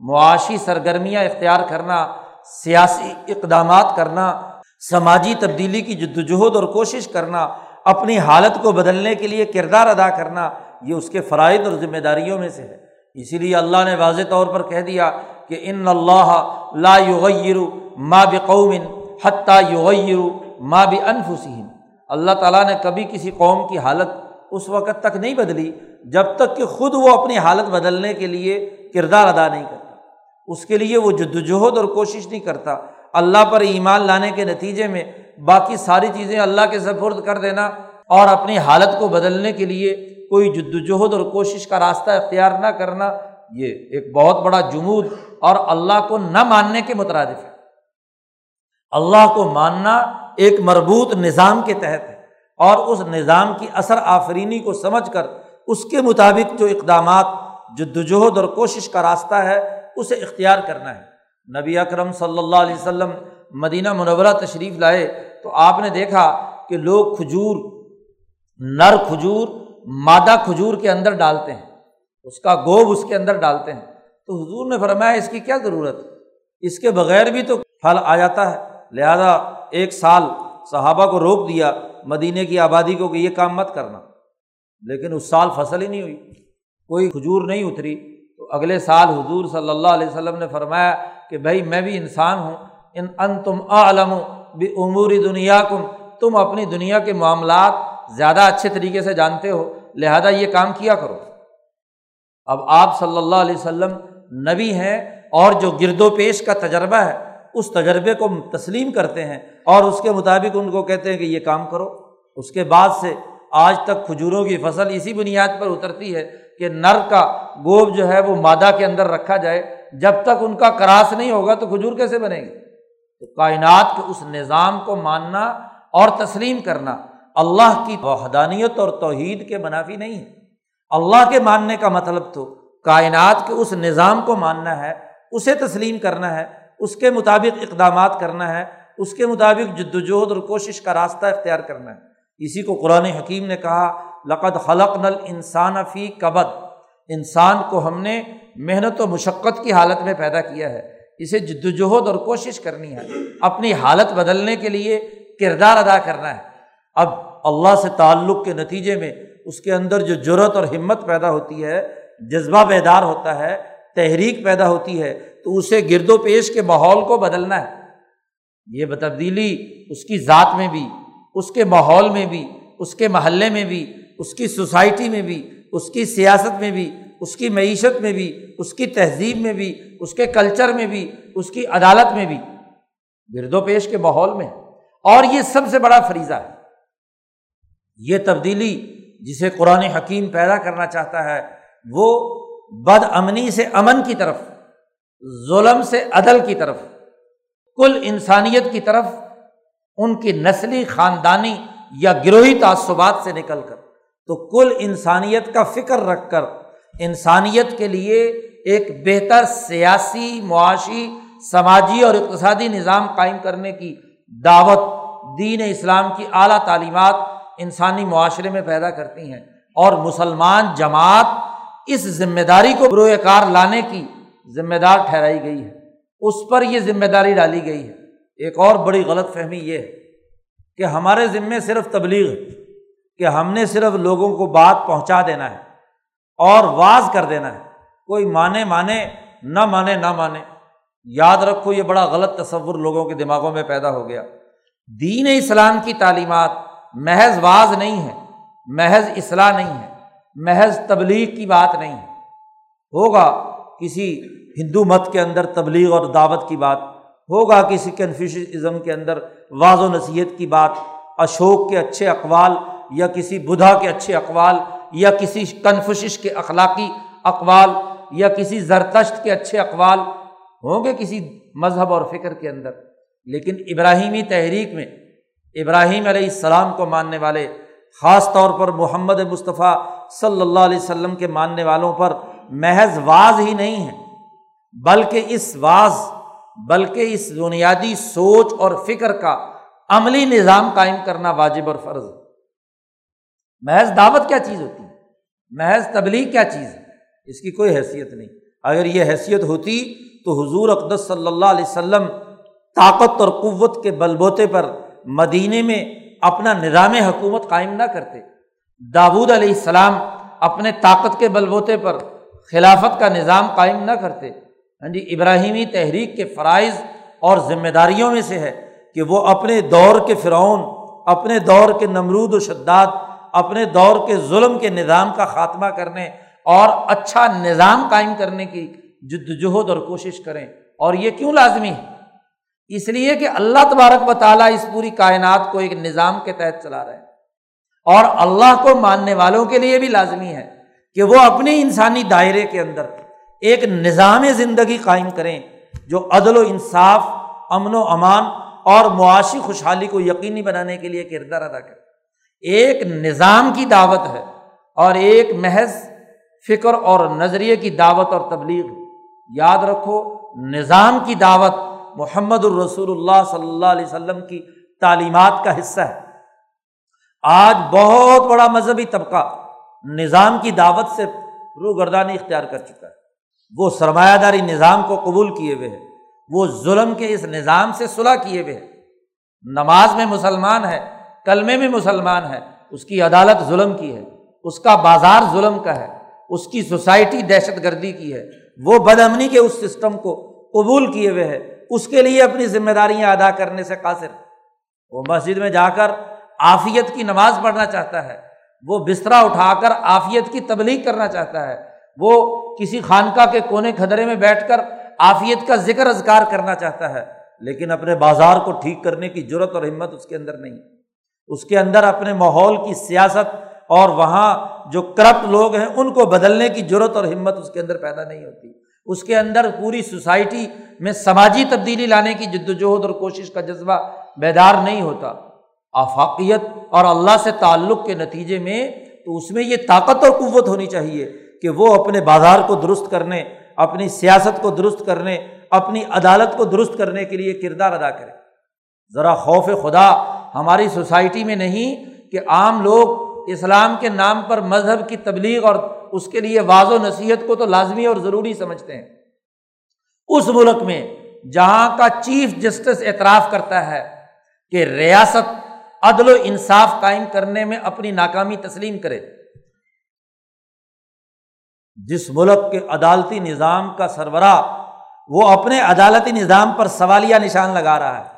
معاشی سرگرمیاں اختیار کرنا سیاسی اقدامات کرنا، سماجی تبدیلی کی جد وجہد اور کوشش کرنا، اپنی حالت کو بدلنے کے لیے کردار ادا کرنا، یہ اس کے فرائض اور ذمہ داریوں میں سے ہے۔ اسی لیے اللہ نے واضح طور پر کہہ دیا کہ ان اللہ لا یغیر ما بقوم حتیٰ یغیر ما بانفسہم۔ اللہ تعالیٰ نے کبھی کسی قوم کی حالت اس وقت تک نہیں بدلی، جب تک کہ خود وہ اپنی حالت بدلنے کے لیے کردار ادا نہیں کرتا اس کے لیے وہ جدوجہد اور کوشش نہیں کرتا۔ اللہ پر ایمان لانے کے نتیجے میں باقی ساری چیزیں اللہ کے سفرد کر دینا اور اپنی حالت کو بدلنے کے لیے کوئی جد وجہد اور کوشش کا راستہ اختیار نہ کرنا، یہ ایک بہت بڑا جمود اور اللہ کو نہ ماننے کے مترادف ہے۔ اللہ کو ماننا ایک مربوط نظام کے تحت ہے اور اس نظام کی اثر آفرینی کو سمجھ کر اس کے مطابق جو اقدامات، جدوجہد اور کوشش کا راستہ ہے اسے اختیار کرنا ہے۔ نبی اکرم صلی اللہ علیہ وسلم مدینہ منورہ تشریف لائے تو آپ نے دیکھا کہ لوگ کھجور، نر کھجور، مادہ کھجور کے اندر ڈالتے ہیں۔ اس کا گوب اس کے اندر ڈالتے ہیں۔ تو حضور نے فرمایا، اس کی کیا ضرورت؟ اس کے بغیر بھی تو پھل آ جاتا ہے۔ لہٰذا ایک سال صحابہ کو روک دیا مدینے کی آبادی کو کہ یہ کام مت کرنا۔ لیکن اس سال فصل ہی نہیں ہوئی۔ کوئی کھجور نہیں اتری۔ تو اگلے سال حضور صلی اللہ علیہ وسلم نے فرمایا کہ بھائی میں بھی انسان ہوں۔ ان ان تم عالم بھی عموری دنیا کم تم اپنی دنیا کے معاملات زیادہ اچھے طریقے سے جانتے ہو، لہٰذا یہ کام کیا کرو۔ اب آپ صلی اللہ علیہ وسلم نبی ہیں اور جو گرد و پیش کا تجربہ ہے، اس تجربے کو تسلیم کرتے ہیں اور اس کے مطابق ان کو کہتے ہیں کہ یہ کام کرو۔ اس کے بعد سے آج تک کھجوروں کی فصل اسی بنیاد پر اترتی ہے کہ نر کا گوب جو ہے وہ مادہ کے اندر رکھا جائے، جب تک ان کا کراس نہیں ہوگا تو کھجور کیسے بنے گی؟ تو کائنات کے اس نظام کو ماننا اور تسلیم کرنا اللہ کی وحدانیت اور توحید کے منافی نہیں۔ ہے اللہ کے ماننے کا مطلب تو کائنات کے اس نظام کو ماننا ہے، اسے تسلیم کرنا ہے، اس کے مطابق اقدامات کرنا ہے، اس کے مطابق جد وجہد اور کوشش کا راستہ اختیار کرنا ہے۔ اسی کو قرآن حکیم نے کہا لقد خلق نل انسان فی کبد۔ انسان کو ہم نے محنت و مشقت کی حالت میں پیدا کیا ہے۔ اسے جدوجہد اور کوشش کرنی ہے۔ اپنی حالت بدلنے کے لیے کردار ادا کرنا ہے۔ اب اللہ سے تعلق کے نتیجے میں اس کے اندر جو جرت اور ہمت پیدا ہوتی ہے، جذبہ بیدار ہوتا ہے، تحریک پیدا ہوتی ہے، تو اسے گرد و پیش کے ماحول کو بدلنا ہے۔ یہ تبدیلی اس کی ذات میں بھی، اس کے ماحول میں بھی، اس کے محلے میں بھی اس کی سوسائٹی میں بھی، اس کی سیاست میں بھی، اس کی معیشت میں بھی، اس کی تہذیب میں بھی، اس کے کلچر میں بھی، اس کی عدالت میں بھی۔ گرد و پیش کے ماحول میں۔ اور یہ سب سے بڑا فریضہ ہے۔ یہ تبدیلی جسے قرآن حکیم پیدا کرنا چاہتا ہے، وہ بد امنی سے امن کی طرف، ظلم سے عدل کی طرف، کل انسانیت کی طرف، ان کی نسلی خاندانی یا گروہی تعصبات سے نکل کر۔ تو کل انسانیت کا فکر رکھ کر انسانیت کے لیے ایک بہتر سیاسی، معاشی، سماجی اور اقتصادی نظام قائم کرنے کی دعوت دین اسلام کی اعلیٰ تعلیمات انسانی معاشرے میں پیدا کرتی ہیں اور مسلمان جماعت اس ذمہ داری کو بروئے کار لانے کی ذمہ دار ٹھہرائی گئی ہے۔ اس پر یہ ذمہ داری ڈالی گئی ہے۔ ایک اور بڑی غلط فہمی یہ ہے کہ ہمارے ذمے صرف تبلیغ ہے۔ کہ ہم نے صرف لوگوں کو بات پہنچا دینا ہے اور واز کر دینا ہے۔ کوئی مانے مانے، نہ مانے نہ مانے۔ یاد رکھو یہ بڑا غلط تصور لوگوں کے دماغوں میں پیدا ہو گیا۔ دین اسلام کی تعلیمات محض واز نہیں ہے محض اصلاح نہیں ہے محض تبلیغ کی بات نہیں ہے ہوگا کسی ہندو مت کے اندر تبلیغ اور دعوت کی بات، ہوگا کسی کنفیوشزم کے اندر واض و نصیحت کی بات، اشوک کے اچھے اقوال یا کسی بدھا کے اچھے اقوال، یا کسی کنفشش کے اخلاقی اقوال، یا کسی زرتشت کے اچھے اقوال ہوں گے کسی مذہب اور فکر کے اندر۔ لیکن ابراہیمی تحریک میں ابراہیم علیہ السلام کو ماننے والے، خاص طور پر محمد مصطفیٰ صلی اللہ علیہ وسلم کے ماننے والوں پر محض واز ہی نہیں ہے، بلکہ اس واز، بلکہ اس بنیادی سوچ اور فکر کا عملی نظام قائم کرنا واجب اور فرض ہے۔ محض دعوت کیا چیز ہوتی ہے؟ محض تبلیغ کیا چیز ہے؟ اس کی کوئی حیثیت نہیں۔ اگر یہ حیثیت ہوتی تو حضور اقدس صلی اللہ علیہ وسلم طاقت اور قوت کے بل بوتے پر مدینے میں اپنا نظام حکومت قائم نہ کرتے۔ داود علیہ السلام اپنے طاقت کے بل بوتے پر خلافت کا نظام قائم نہ کرتے۔ ہاں جی ابراہیمی تحریک کے فرائض اور ذمہ داریوں میں سے ہے کہ وہ اپنے دور کے فرعون، اپنے دور کے نمرود و شداد اپنے دور کے ظلم کے نظام کا خاتمہ کرنے اور اچھا نظام قائم کرنے کی جد وجہد اور کوشش کریں۔ اور یہ کیوں لازمی ہے؟ اس لیے کہ اللہ تبارک و تعالیٰ اس پوری کائنات کو ایک نظام کے تحت چلا رہے ہیں۔ اور اللہ کو ماننے والوں کے لیے بھی لازمی ہے کہ وہ اپنے انسانی دائرے کے اندر ایک نظام زندگی قائم کریں جو عدل و انصاف، امن و امان اور معاشی خوشحالی کو یقینی بنانے کے لیے کردار ادا کرے۔ ایک نظام کی دعوت ہے اور ایک محض فکر اور نظریے کی دعوت اور تبلیغ یاد رکھو، نظام کی دعوت محمد الرسول اللہ صلی اللہ علیہ وسلم کی تعلیمات کا حصہ ہے۔ آج بہت بڑا مذہبی طبقہ نظام کی دعوت سے روگردانی اختیار کر چکا ہے۔ وہ سرمایہ داری نظام کو قبول کیے ہوئے ہے۔ وہ ظلم کے اس نظام سے صلاح کیے ہوئے ہیں نماز میں مسلمان ہے۔ کلمے میں مسلمان ہے، اس کی عدالت ظلم کی ہے، اس کا بازار ظلم کا ہے، اس کی سوسائٹی دہشت گردی کی ہے، وہ بد امنی کے اس سسٹم کو قبول کیے ہوئے ہے، اس کے لیے اپنی ذمہ داریاں ادا کرنے سے قاصر۔ وہ مسجد میں جا کر آفیت کی نماز پڑھنا چاہتا ہے، وہ بسترا اٹھا کر آفیت کی تبلیغ کرنا چاہتا ہے، وہ کسی خانقاہ کے کونے کھدرے میں بیٹھ کر آفیت کا ذکر ازکار کرنا چاہتا ہے، لیکن اپنے بازار کو ٹھیک کرنے کی ضرورت اور ہمت اس کے اندر نہیں۔ اس کے اندر اپنے ماحول کی سیاست اور وہاں جو کرپٹ لوگ ہیں، ان کو بدلنے کی ضرورت اور ہمت اس کے اندر پیدا نہیں ہوتی۔ اس کے اندر پوری سوسائٹی میں سماجی تبدیلی لانے کی جد وجہد اور کوشش کا جذبہ بیدار نہیں ہوتا۔ آفاقیت اور اللہ سے تعلق کے نتیجے میں تو اس میں یہ طاقت اور قوت ہونی چاہیے کہ وہ اپنے بازار کو درست کرنے، اپنی سیاست کو درست کرنے، اپنی عدالت کو درست کرنے کے لیے کردار ادا کرے۔ ذرا خوف خدا ہماری سوسائٹی میں نہیں کہ عام لوگ اسلام کے نام پر مذہب کی تبلیغ اور اس کے لیے واض و نصیحت کو تو لازمی اور ضروری سمجھتے ہیں۔ اس ملک میں جہاں کا چیف جسٹس اعتراف کرتا ہے کہ ریاست عدل و انصاف قائم کرنے میں اپنی ناکامی تسلیم کرے۔ جس ملک کے عدالتی نظام کا سربراہ وہ اپنے عدالتی نظام پر سوالیہ نشان لگا رہا ہے۔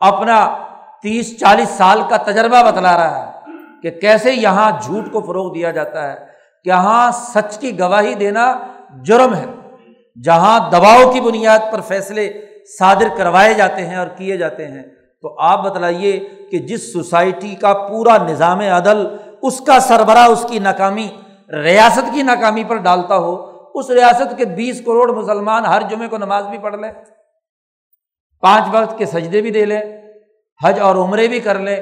اپنا تیس چالیس سال کا تجربہ بتلا رہا ہے کہ کیسے یہاں جھوٹ کو فروغ دیا جاتا ہے۔ یہاں سچ کی گواہی دینا جرم ہے۔ جہاں دباؤ کی بنیاد پر فیصلے صادر کروائے جاتے ہیں اور کیے جاتے ہیں۔ تو آپ بتلائیے کہ جس سوسائٹی کا پورا نظام عدل اس کا سربراہ اس کی ناکامی، ریاست کی ناکامی پر ڈالتا ہو، اس ریاست کے بیس کروڑ مسلمان ہر جمعے کو نماز بھی پڑھ لیں، پانچ وقت کے سجدے بھی دے لیں۔ حج اور عمرے بھی کر لیں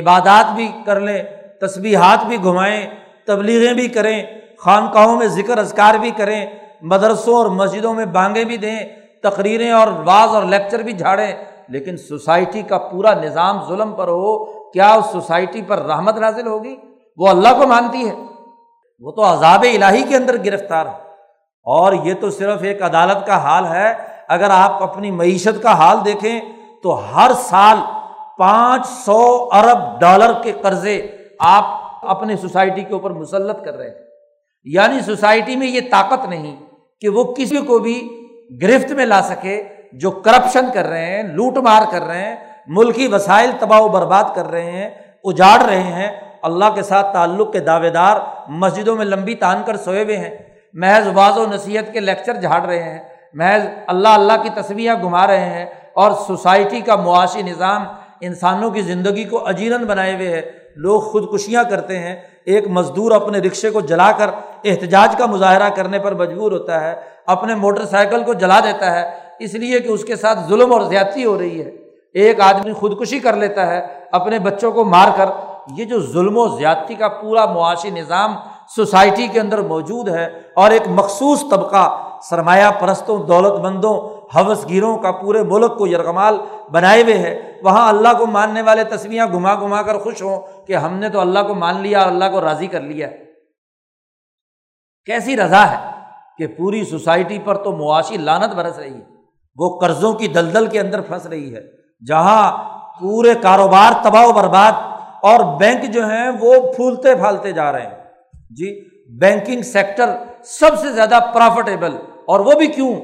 عبادات بھی کر لیں تصبیحات بھی گھمائیں، تبلیغیں بھی کریں، خانقاہوں میں ذکر اذکار بھی کریں، مدرسوں اور مسجدوں میں بانگیں بھی دیں، تقریریں اور بعض اور لیکچر بھی جھاڑیں۔ لیکن سوسائٹی کا پورا نظام ظلم پر ہو، کیا اس سوسائٹی پر رحمت نازل ہوگی؟ وہ اللہ کو مانتی ہے۔ وہ تو عذاب الہی کے اندر گرفتار ہے۔ اور یہ تو صرف ایک عدالت کا حال ہے۔ اگر آپ اپنی معیشت کا حال دیکھیں تو ہر سال پانچ سو ارب ڈالر کے قرضے آپ اپنے سوسائٹی کے اوپر مسلط کر رہے ہیں۔ یعنی سوسائٹی میں یہ طاقت نہیں کہ وہ کسی کو بھی گرفت میں لا سکے جو کرپشن کر رہے ہیں، لوٹ مار کر رہے ہیں، ملکی وسائل تباہ و برباد کر رہے ہیں، اجاڑ رہے ہیں۔ اللہ کے ساتھ تعلق کے دعوے دار مسجدوں میں لمبی تان کر سوئے ہوئے ہیں۔ محض واض و نصیحت کے لیکچر جھاڑ رہے ہیں۔ محض اللہ اللہ کی تصویریں گھما رہے ہیں اور سوسائٹی کا معاشی نظام انسانوں کی زندگی کو اجیرن بنائے ہوئے ہے لوگ خودکشیاں کرتے ہیں۔ ایک مزدور اپنے رکشے کو جلا کر احتجاج کا مظاہرہ کرنے پر مجبور ہوتا ہے، اپنے موٹر سائیکل کو جلا دیتا ہے۔ اس لیے کہ اس کے ساتھ ظلم اور زیادتی ہو رہی ہے۔ ایک آدمی خودکشی کر لیتا ہے اپنے بچوں کو مار کر۔ یہ جو ظلم و زیادتی کا پورا معاشی نظام سوسائٹی کے اندر موجود ہے اور ایک مخصوص طبقہ سرمایہ پرستوں، دولت مندوں حوث گیروں کا پورے ملک کو یرغمال بنائے ہوئے ہے۔ وہاں اللہ کو ماننے والے تصویریں گھما گھما کر خوش ہوں کہ ہم نے تو اللہ کو مان لیا اور اللہ کو راضی کر لیا کیسی رضا ہے کہ پوری سوسائٹی پر تو معاشی لانت برس رہی ہے۔ وہ قرضوں کی دلدل کے اندر پھنس رہی ہے۔ جہاں پورے کاروبار تباہ و برباد اور بینک جو ہیں وہ پھولتے پھالتے جا رہے ہیں۔ جی بینکنگ سیکٹر سب سے زیادہ پرافٹیبل اور وہ بھی کیوں؟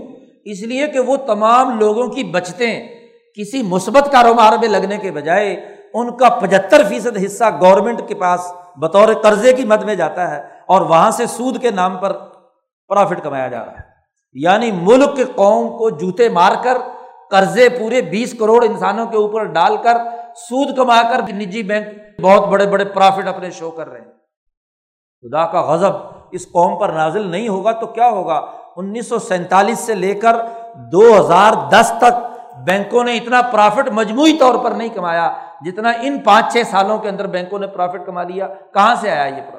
اس لیے کہ وہ تمام لوگوں کی بچتیں کسی مثبت کاروبار میں لگنے کے بجائے ان کا پچہتر فیصد حصہ گورنمنٹ کے پاس بطور قرضے کی مد میں جاتا ہے اور وہاں سے سود کے نام پر پرافٹ کمایا جا رہا ہے۔ یعنی ملک کے قوم کو جوتے مار کر قرضے پورے بیس کروڑ انسانوں کے اوپر ڈال کر سود کما کر نجی بینک بہت بڑے بڑے پرافٹ اپنے شو کر رہے ہیں۔ خدا کا غضب اس قوم پر نازل نہیں ہوگا تو کیا ہوگا؟ انیس سو سینتالیس سے لے کر دو ہزار دس تک بینکوں نے اتنا پرافٹ مجموعی طور پر نہیں کمایا جتنا ان پانچ چھ سالوں کے اندر بینکوں نے پرافٹ کما لیا۔ کہاں سے آیا یہ پرافٹ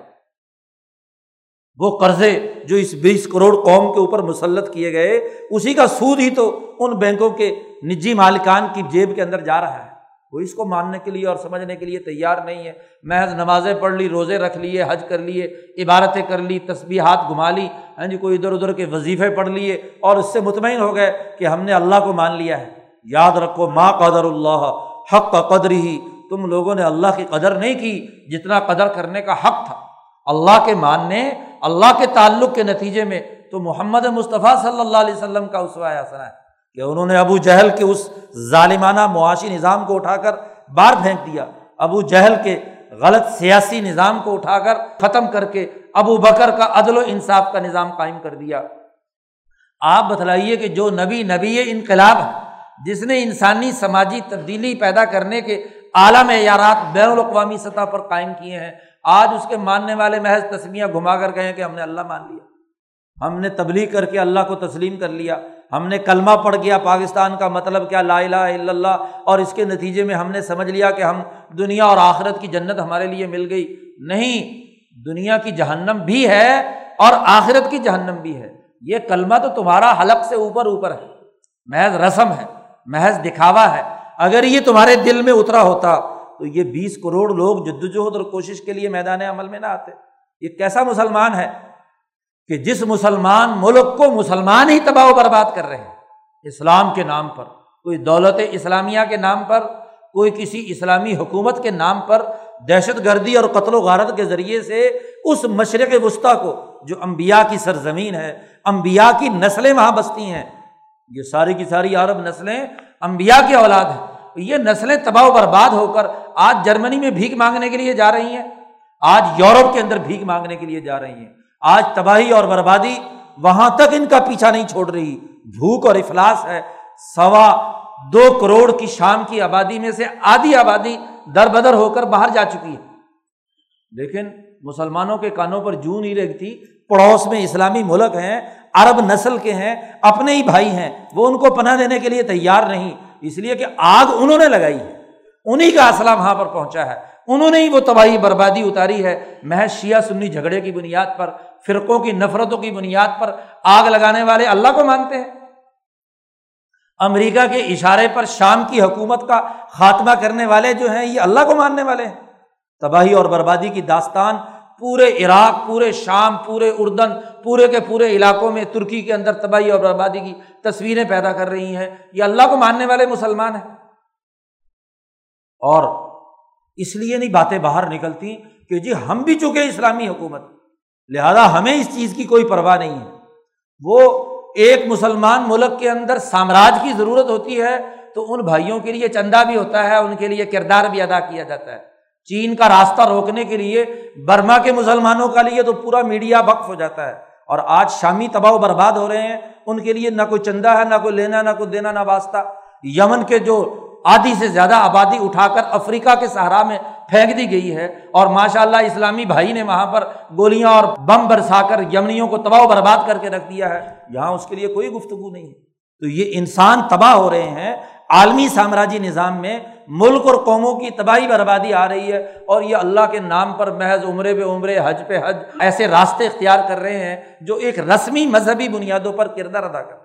وہ قرضے جو اس بیس کروڑ قوم کے اوپر مسلط کیے گئے، اسی کا سود ہی تو ان بینکوں کے نجی مالکان کی جیب کے اندر جا رہا ہے۔ وہ اس کو ماننے کے لیے اور سمجھنے کے لیے تیار نہیں ہے۔ محض نمازیں پڑھ لی، روزے رکھ لیے، حج کر لیے عبارتیں کر لی تصبیح ہاتھ گھما لی ہاں جی کوئی ادھر ادھر کے وظیفے پڑھ لیے اور اس سے مطمئن ہو گئے کہ ہم نے اللہ کو مان لیا ہے۔ یاد رکھو ماں قدر اللہ، حق کا قدر ہی تم لوگوں نے اللہ کی قدر نہیں کی جتنا قدر کرنے کا حق تھا۔ اللہ کے ماننے، اللہ کے تعلق کے نتیجے میں تو محمد مصطفیٰ صلی اللہ علیہ وسلم کا اسوا حسنا ہے کہ انہوں نے ابو جہل کے اس ظالمانہ معاشی نظام کو اٹھا کر باہر پھینک دیا۔ ابو جہل کے غلط سیاسی نظام کو اٹھا کر ختم کر کے ابو بکر کا عدل و انصاف کا نظام قائم کر دیا۔ آپ بتلائیے کہ جو نبی نبی انقلاب ہے جس نے انسانی، سماجی تبدیلی پیدا کرنے کے اعلیٰ معیارات بین الاقوامی سطح پر قائم کیے ہیں۔ آج اس کے ماننے والے محض تسمیاں گھما کر گئے کہ ہم نے اللہ مان لیا۔ ہم نے تبلیغ کر کے اللہ کو تسلیم کر لیا۔ ہم نے کلمہ پڑھ گیا پاکستان کا مطلب کیا لا الہ الا اللہ اور اس کے نتیجے میں ہم نے سمجھ لیا کہ ہم دنیا اور آخرت کی جنت ہمارے لیے مل گئی۔ نہیں، دنیا کی جہنم بھی ہے اور آخرت کی جہنم بھی ہے۔ یہ کلمہ تو تمہارا حلق سے اوپر اوپر ہے۔ محض رسم ہے۔ محض دکھاوا ہے۔ اگر یہ تمہارے دل میں اترا ہوتا تو یہ بیس کروڑ لوگ جدوجہد اور کوشش کے لیے میدان عمل میں نہ آتے۔ یہ کیسا مسلمان ہے کہ جس مسلمان ملک کو مسلمان ہی تباہ و برباد کر رہے ہیں؟ اسلام کے نام پر، کوئی دولت اسلامیہ کے نام پر، کوئی کسی اسلامی حکومت کے نام پر دہشت گردی اور قتل و غارت کے ذریعے سے اس مشرق وسطیٰ کو، جو امبیا کی سرزمین ہے امبیا کی نسلیں وہاں بستی ہیں۔ یہ ساری کی ساری عرب نسلیں امبیا کی اولاد ہیں۔ یہ نسلیں تباہ و برباد ہو کر آج جرمنی میں بھیک مانگنے کے لیے جا رہی ہیں۔ آج یورپ کے اندر بھیک مانگنے کے لیے جا رہی ہیں۔ آج تباہی اور بربادی وہاں تک ان کا پیچھا نہیں چھوڑ رہی۔ بھوک اور افلاس ہے۔ سوا دو کروڑ کی شام کی آبادی میں سے آدھی آبادی در بدر ہو کر باہر جا چکی ہے۔ لیکن مسلمانوں کے کانوں پر جو نہیں رہتی پڑوس میں اسلامی ملک ہیں۔ عرب نسل کے ہیں، اپنے ہی بھائی ہیں، وہ ان کو پناہ دینے کے لیے تیار نہیں، اس لیے کہ آگ انہوں نے لگائی ہے۔ انہیں کا اصلہ وہاں پر پہنچا ہے۔ انہوں نے ہی وہ تباہی بربادی اتاری ہے۔ محض شیعہ سنی جھگڑے کی بنیاد پر، فرقوں کی نفرتوں کی بنیاد پر آگ لگانے والے اللہ کو مانتے ہیں۔ امریکہ کے اشارے پر شام کی حکومت کا خاتمہ کرنے والے جو ہیں، یہ اللہ کو ماننے والے ہیں۔ تباہی اور بربادی کی داستان پورے عراق، پورے شام، پورے اردن پورے کے پورے علاقوں میں ترکی کے اندر تباہی اور بربادی کی تصویریں پیدا کر رہی ہیں۔ یہ اللہ کو ماننے والے مسلمان ہیں۔ اور اس لیے نہیں باتیں باہر نکلتی کہ جی ہم بھی چکے اسلامی حکومت، لہذا ہمیں اس چیز کی کوئی پرواہ نہیں ہے۔ وہ ایک مسلمان ملک کے اندر سامراج کی ضرورت ہوتی ہے تو ان بھائیوں کے لیے چندہ بھی ہوتا ہے، ان کے لیے کردار بھی ادا کیا جاتا ہے۔ چین کا راستہ روکنے کے لیے، برما کے مسلمانوں کا لیے تو پورا میڈیا وقف ہو جاتا ہے۔ اور آج شامی تباہ و برباد ہو رہے ہیں، ان کے لیے نہ کوئی چندہ ہے، نہ کوئی لینا، نہ کوئی دینا، نہ واسطہ۔ یمن کے جو آدھی سے زیادہ آبادی اٹھا کر افریقہ کے سہارا میں پھینک دی گئی ہے، اور ماشاء اللہ اسلامی بھائی نے وہاں پر گولیاں اور بم برسا کر یمنیوں کو تباہ و برباد کر کے رکھ دیا ہے۔ یہاں اس کے لیے کوئی گفتگو نہیں ہے۔ تو یہ انسان تباہ ہو رہے ہیں، عالمی سامراجی نظام میں ملک اور قوموں کی تباہی بربادی آ رہی ہے اور یہ اللہ کے نام پر محض عمرے پہ عمرے، حج پہ حج ایسے راستے اختیار کر رہے ہیں جو ایک رسمی مذہبی بنیادوں پر کردار ادا کر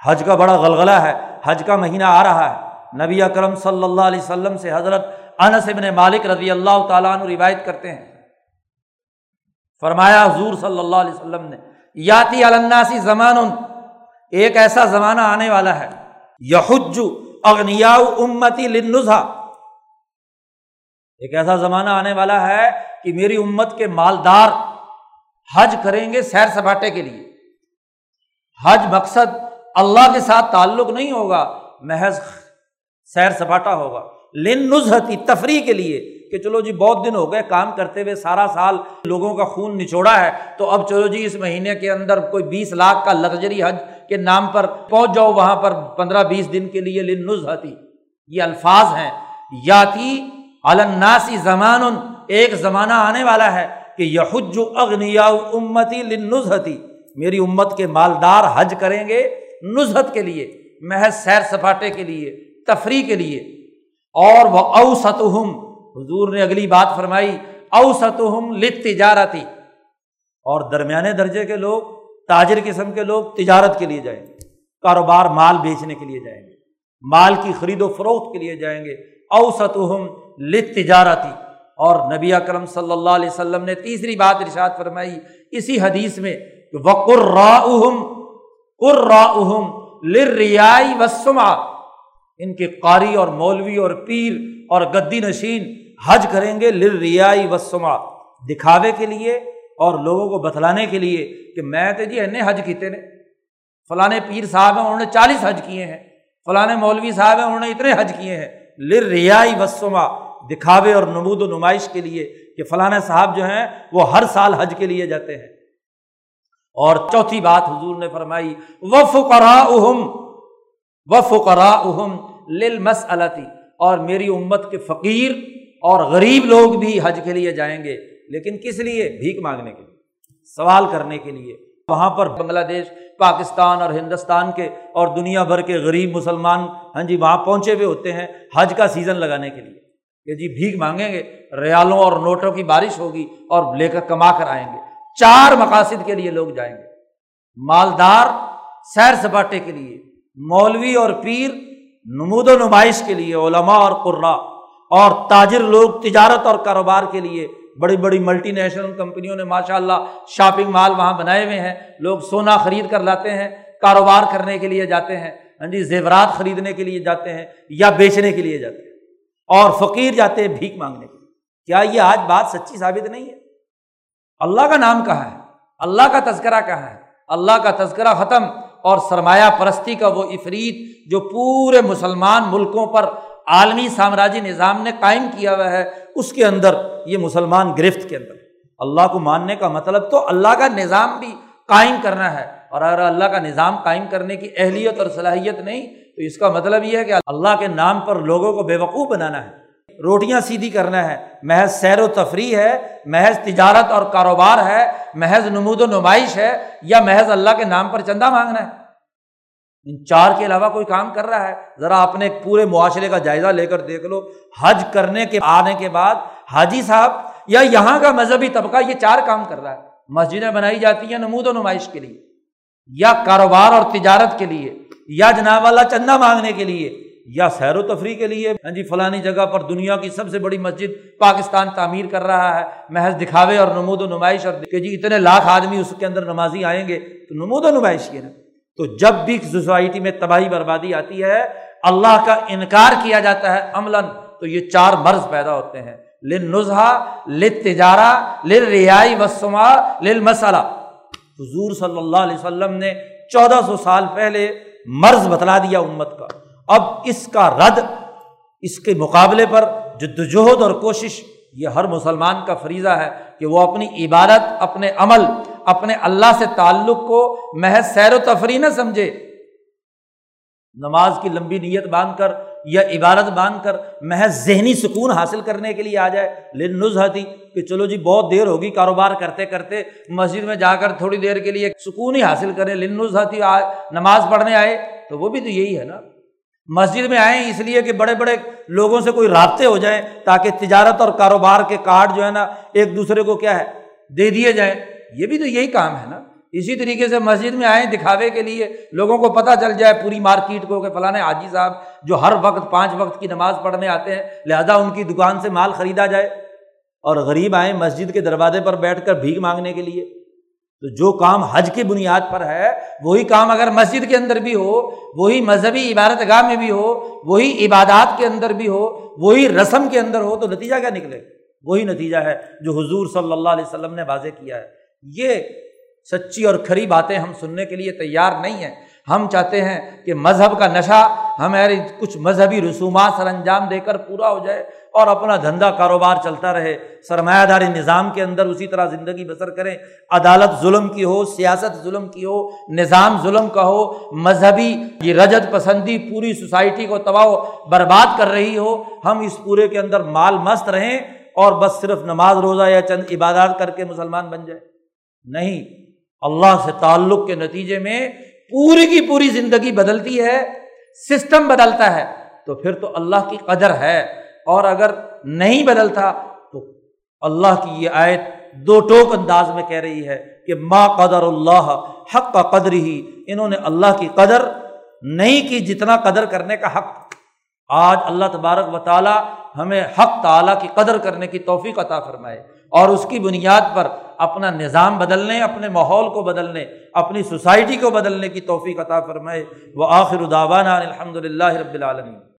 حج کا بڑا غلغلہ ہے، حج کا مہینہ آ رہا ہے۔ نبی اکرم صلی اللہ علیہ وسلم سے حضرت انس ابن مالک رضی اللہ تعالیٰ عنہ روایت کرتے ہیں۔ فرمایا حضور صلی اللہ علیہ وسلم نے، یاتی الناسی زمان ایک ایسا زمانہ آنے والا ہے، یحج اغنیا امتی لنزا ایک ایسا زمانہ آنے والا ہے کہ میری امت کے مالدار حج کریں گے سیر سپاٹے کے لیے۔ حج مقصد اللہ کے ساتھ تعلق نہیں ہوگا، محض سیر سپاٹا ہوگا۔ لن نظہتی تفریح کے لیے کہ چلو جی بہت دن ہو گئے کام کرتے ہوئے سارا سال لوگوں کا خون نچوڑا ہے، تو اب چلو جی اس مہینے کے اندر کوئی بیس لاکھ کا لگژری حج کے نام پر پہنچ جاؤ، وہاں پر پندرہ بیس دن کے لیے لن نظہتی یہ الفاظ ہیں۔ یاتی الناسی زمان ایک زمانہ آنے والا ہے کہ یحج اغنیا امتی لن نظہتی میری امت کے مالدار حج کریں گے نظہت کے لیے، محض سیر سپاٹے کے لیے، تفریح کے لیے۔ اور وہ اوسط حضور نے اگلی بات فرمائی اوسط لت تجارتی اور درمیانے درجے کے لوگ، تاجر قسم کے لوگ تجارت کے لیے جائیں گے، کاروبار مال بیچنے کے لیے جائیں گے، مال کی خرید و فروخت کے لیے جائیں گے۔ اوسط لت تجارتی اور نبی اکرم صلی اللہ علیہ وسلم نے تیسری بات ارشاد فرمائی، اسی حدیث میں وقر راہم قر لریائی وسما ان کے قاری اور مولوی اور پیر اور گدی نشین حج کریں گے لریائی وسما دکھاوے کے لیے اور لوگوں کو بتلانے کے لیے کہ میں تو جی این حج کیتے نے۔ فلاں پیر صاحب ہیں، انہوں نے چالیس حج کیے ہیں۔ فلاں مولوی صاحب ہیں، انہوں نے اتنے حج کیے ہیں۔ لر ریائی وسما دکھاوے اور نمود و نمائش کے لیے کہ فلاں صاحب جو ہیں وہ ہر سال حج کے لیے جاتے ہیں۔ اور چوتھی بات حضور نے فرمائی و فقرا اہم و فقرا اہم لل اور میری امت کے فقیر اور غریب لوگ بھی حج کے لیے جائیں گے، لیکن کس لیے؟ بھیک مانگنے کے لیے، سوال کرنے کے لیے۔ وہاں پر بنگلہ دیش، پاکستان اور ہندوستان کے اور دنیا بھر کے غریب مسلمان ہاں جی وہاں پہنچے ہوئے ہوتے ہیں حج کا سیزن لگانے کے لیے۔ کہ جی بھیک مانگیں گے، ریالوں اور نوٹوں کی بارش ہوگی اور لے کر کما کر آئیں گے۔ چار مقاصد کے لیے لوگ جائیں گے۔ مالدار، سیر سپاٹے کے لیے، مولوی اور پیر، نمود و نمائش کے لیے، علماء اور قرا اور تاجر لوگ تجارت اور کاروبار کے لیے بڑی بڑی ملٹی نیشنل کمپنیوں نے ماشاء اللہ شاپنگ مال وہاں بنائے ہوئے ہیں۔ لوگ سونا خرید کر لاتے ہیں، کاروبار کرنے کے لیے جاتے ہیں ہاں جی زیورات خریدنے کے لیے جاتے ہیں یا بیچنے کے لیے جاتے ہیں۔ اور فقیر جاتے ہیں بھیک مانگنے کے لیے۔ کیا یہ آج بات سچی ثابت نہیں ہے؟ اللہ کا نام کہاں ہے؟ اللہ کا تذکرہ کہاں ہے؟ اللہ کا تذکرہ ختم اور سرمایہ پرستی کا وہ افریت جو پورے مسلمان ملکوں پر عالمی سامراجی نظام نے قائم کیا ہوا ہے، اس کے اندر، یہ مسلمان گرفت کے اندر۔ اللہ کو ماننے کا مطلب تو اللہ کا نظام بھی قائم کرنا ہے۔ اور اگر اللہ کا نظام قائم کرنے کی اہلیت اور صلاحیت نہیں، تو اس کا مطلب یہ ہے کہ اللہ کے نام پر لوگوں کو بے وقوف بنانا ہے۔ روٹیاں سیدھی کرنا ہے۔ محض سیر و تفریح ہے، محض تجارت اور کاروبار ہے، محض نمود و نمائش ہے، یا محض اللہ کے نام پر چندہ مانگنا ہے۔ ان چار کے علاوہ کوئی کام کر رہا ہے؟ ذرا اپنے پورے معاشرے کا جائزہ لے کر دیکھ لو۔ حج کرنے کے آنے کے بعد حاجی صاحب یا یہاں کا مذہبی طبقہ یہ چار کام کر رہا ہے۔ مسجدیں بنائی جاتی ہیں نمود و نمائش کے لیے، یا کاروبار اور تجارت کے لیے، یا جناب والا چندہ مانگنے کے لیے، یا سیر و تفریح کے لیے۔ ہاں جی فلانی جگہ پر دنیا کی سب سے بڑی مسجد پاکستان تعمیر کر رہا ہے۔ محض دکھاوے اور نمود و نمائش اور کہ جی اتنے لاکھ آدمی اس کے اندر نمازی آئیں گے تو نمود و نمائش کی نا۔ تو جب بھی سوسائٹی میں تباہی بربادی آتی ہے، اللہ کا انکار کیا جاتا ہے عملاً، تو یہ چار مرض پیدا ہوتے ہیں۔ لن نظہا لت تجارہ لل ریائی وسما لل حضور صلی اللہ علیہ وسلم نے چودہ سو سال پہلے مرض بتلا دیا امت کا۔ اب اس کا رد اس کے مقابلے پر جدوجہد اور کوشش یہ ہر مسلمان کا فریضہ ہے کہ وہ اپنی عبادت، اپنے عمل، اپنے اللہ سے تعلق کو محض سیر و تفریح نہ سمجھے۔ نماز کی لمبی نیت باندھ کر یا عبادت باندھ کر محض ذہنی سکون حاصل کرنے کے لیے آ جائے۔ لن نظہتی کہ چلو جی بہت دیر ہوگی کاروبار کرتے کرتے مسجد میں جا کر تھوڑی دیر کے لیے سکون ہی حاصل کریں۔ لن نظہتی نماز پڑھنے آئے، تو وہ بھی تو یہی ہے نا۔ مسجد میں آئیں اس لیے کہ بڑے بڑے لوگوں سے کوئی رابطے ہو جائیں تاکہ تجارت اور کاروبار کے کارڈ جو ہے نا ایک دوسرے کو کیا ہے، دے دیے جائیں۔ یہ بھی تو یہی کام ہے نا۔ اسی طریقے سے مسجد میں آئیں دکھاوے کے لیے، لوگوں کو پتہ چل جائے پوری مارکیٹ کو کہ فلاں حاجی صاحب جو ہر وقت پانچ وقت کی نماز پڑھنے آتے ہیں، لہٰذا ان کی دکان سے مال خریدا جائے۔ اور غریب آئیں مسجد کے دروازے پر بیٹھ کر بھیک مانگنے کے لیے۔ تو جو کام حج کی بنیاد پر ہے، وہی کام اگر مسجد کے اندر بھی ہو، وہی مذہبی عبادت گاہ میں بھی ہو، وہی عبادات کے اندر بھی ہو، وہی رسم کے اندر ہو، تو نتیجہ کیا نکلے؟ وہی نتیجہ ہے جو حضور صلی اللہ علیہ وسلم نے واضح کیا ہے۔ یہ سچی اور کھری باتیں ہم سننے کے لیے تیار نہیں ہیں۔ ہم چاہتے ہیں کہ مذہب کا نشہ ہمارے کچھ مذہبی رسومات سر انجام دے کر پورا ہو جائے اور اپنا دھندا کاروبار چلتا رہے سرمایہ داری نظام کے اندر اسی طرح زندگی بسر کریں۔ عدالت ظلم کی ہو، سیاست ظلم کی ہو، نظام ظلم کا ہو، مذہبی یہ رجت پسندی پوری سوسائٹی کو تباہ برباد کر رہی ہو، ہم اس پورے کے اندر مال مست رہیں اور بس صرف نماز روزہ یا چند عبادات کر کے مسلمان بن جائے نہیں، اللہ سے تعلق کے نتیجے میں پوری کی پوری زندگی بدلتی ہے سسٹم بدلتا ہے، تو پھر تو اللہ کی قدر ہے۔ اور اگر نہیں بدلتا، تو اللہ کی یہ آیت دو ٹوک انداز میں کہہ رہی ہے کہ ما قدر اللہ حق کا قدر ہی انہوں نے اللہ کی قدر نہیں کی جتنا قدر کرنے کا حق۔ آج اللہ تبارک و تعالیٰ ہمیں حق تعلیٰ کی قدر کرنے کی توفیق عطا فرمائے۔ اور اس کی بنیاد پر اپنا نظام بدلنے، اپنے ماحول کو بدلنے، اپنی سوسائٹی کو بدلنے کی توفیق عطا فرمائے۔ وہ آخر الداوانہ الحمد للہ رب العالمین۔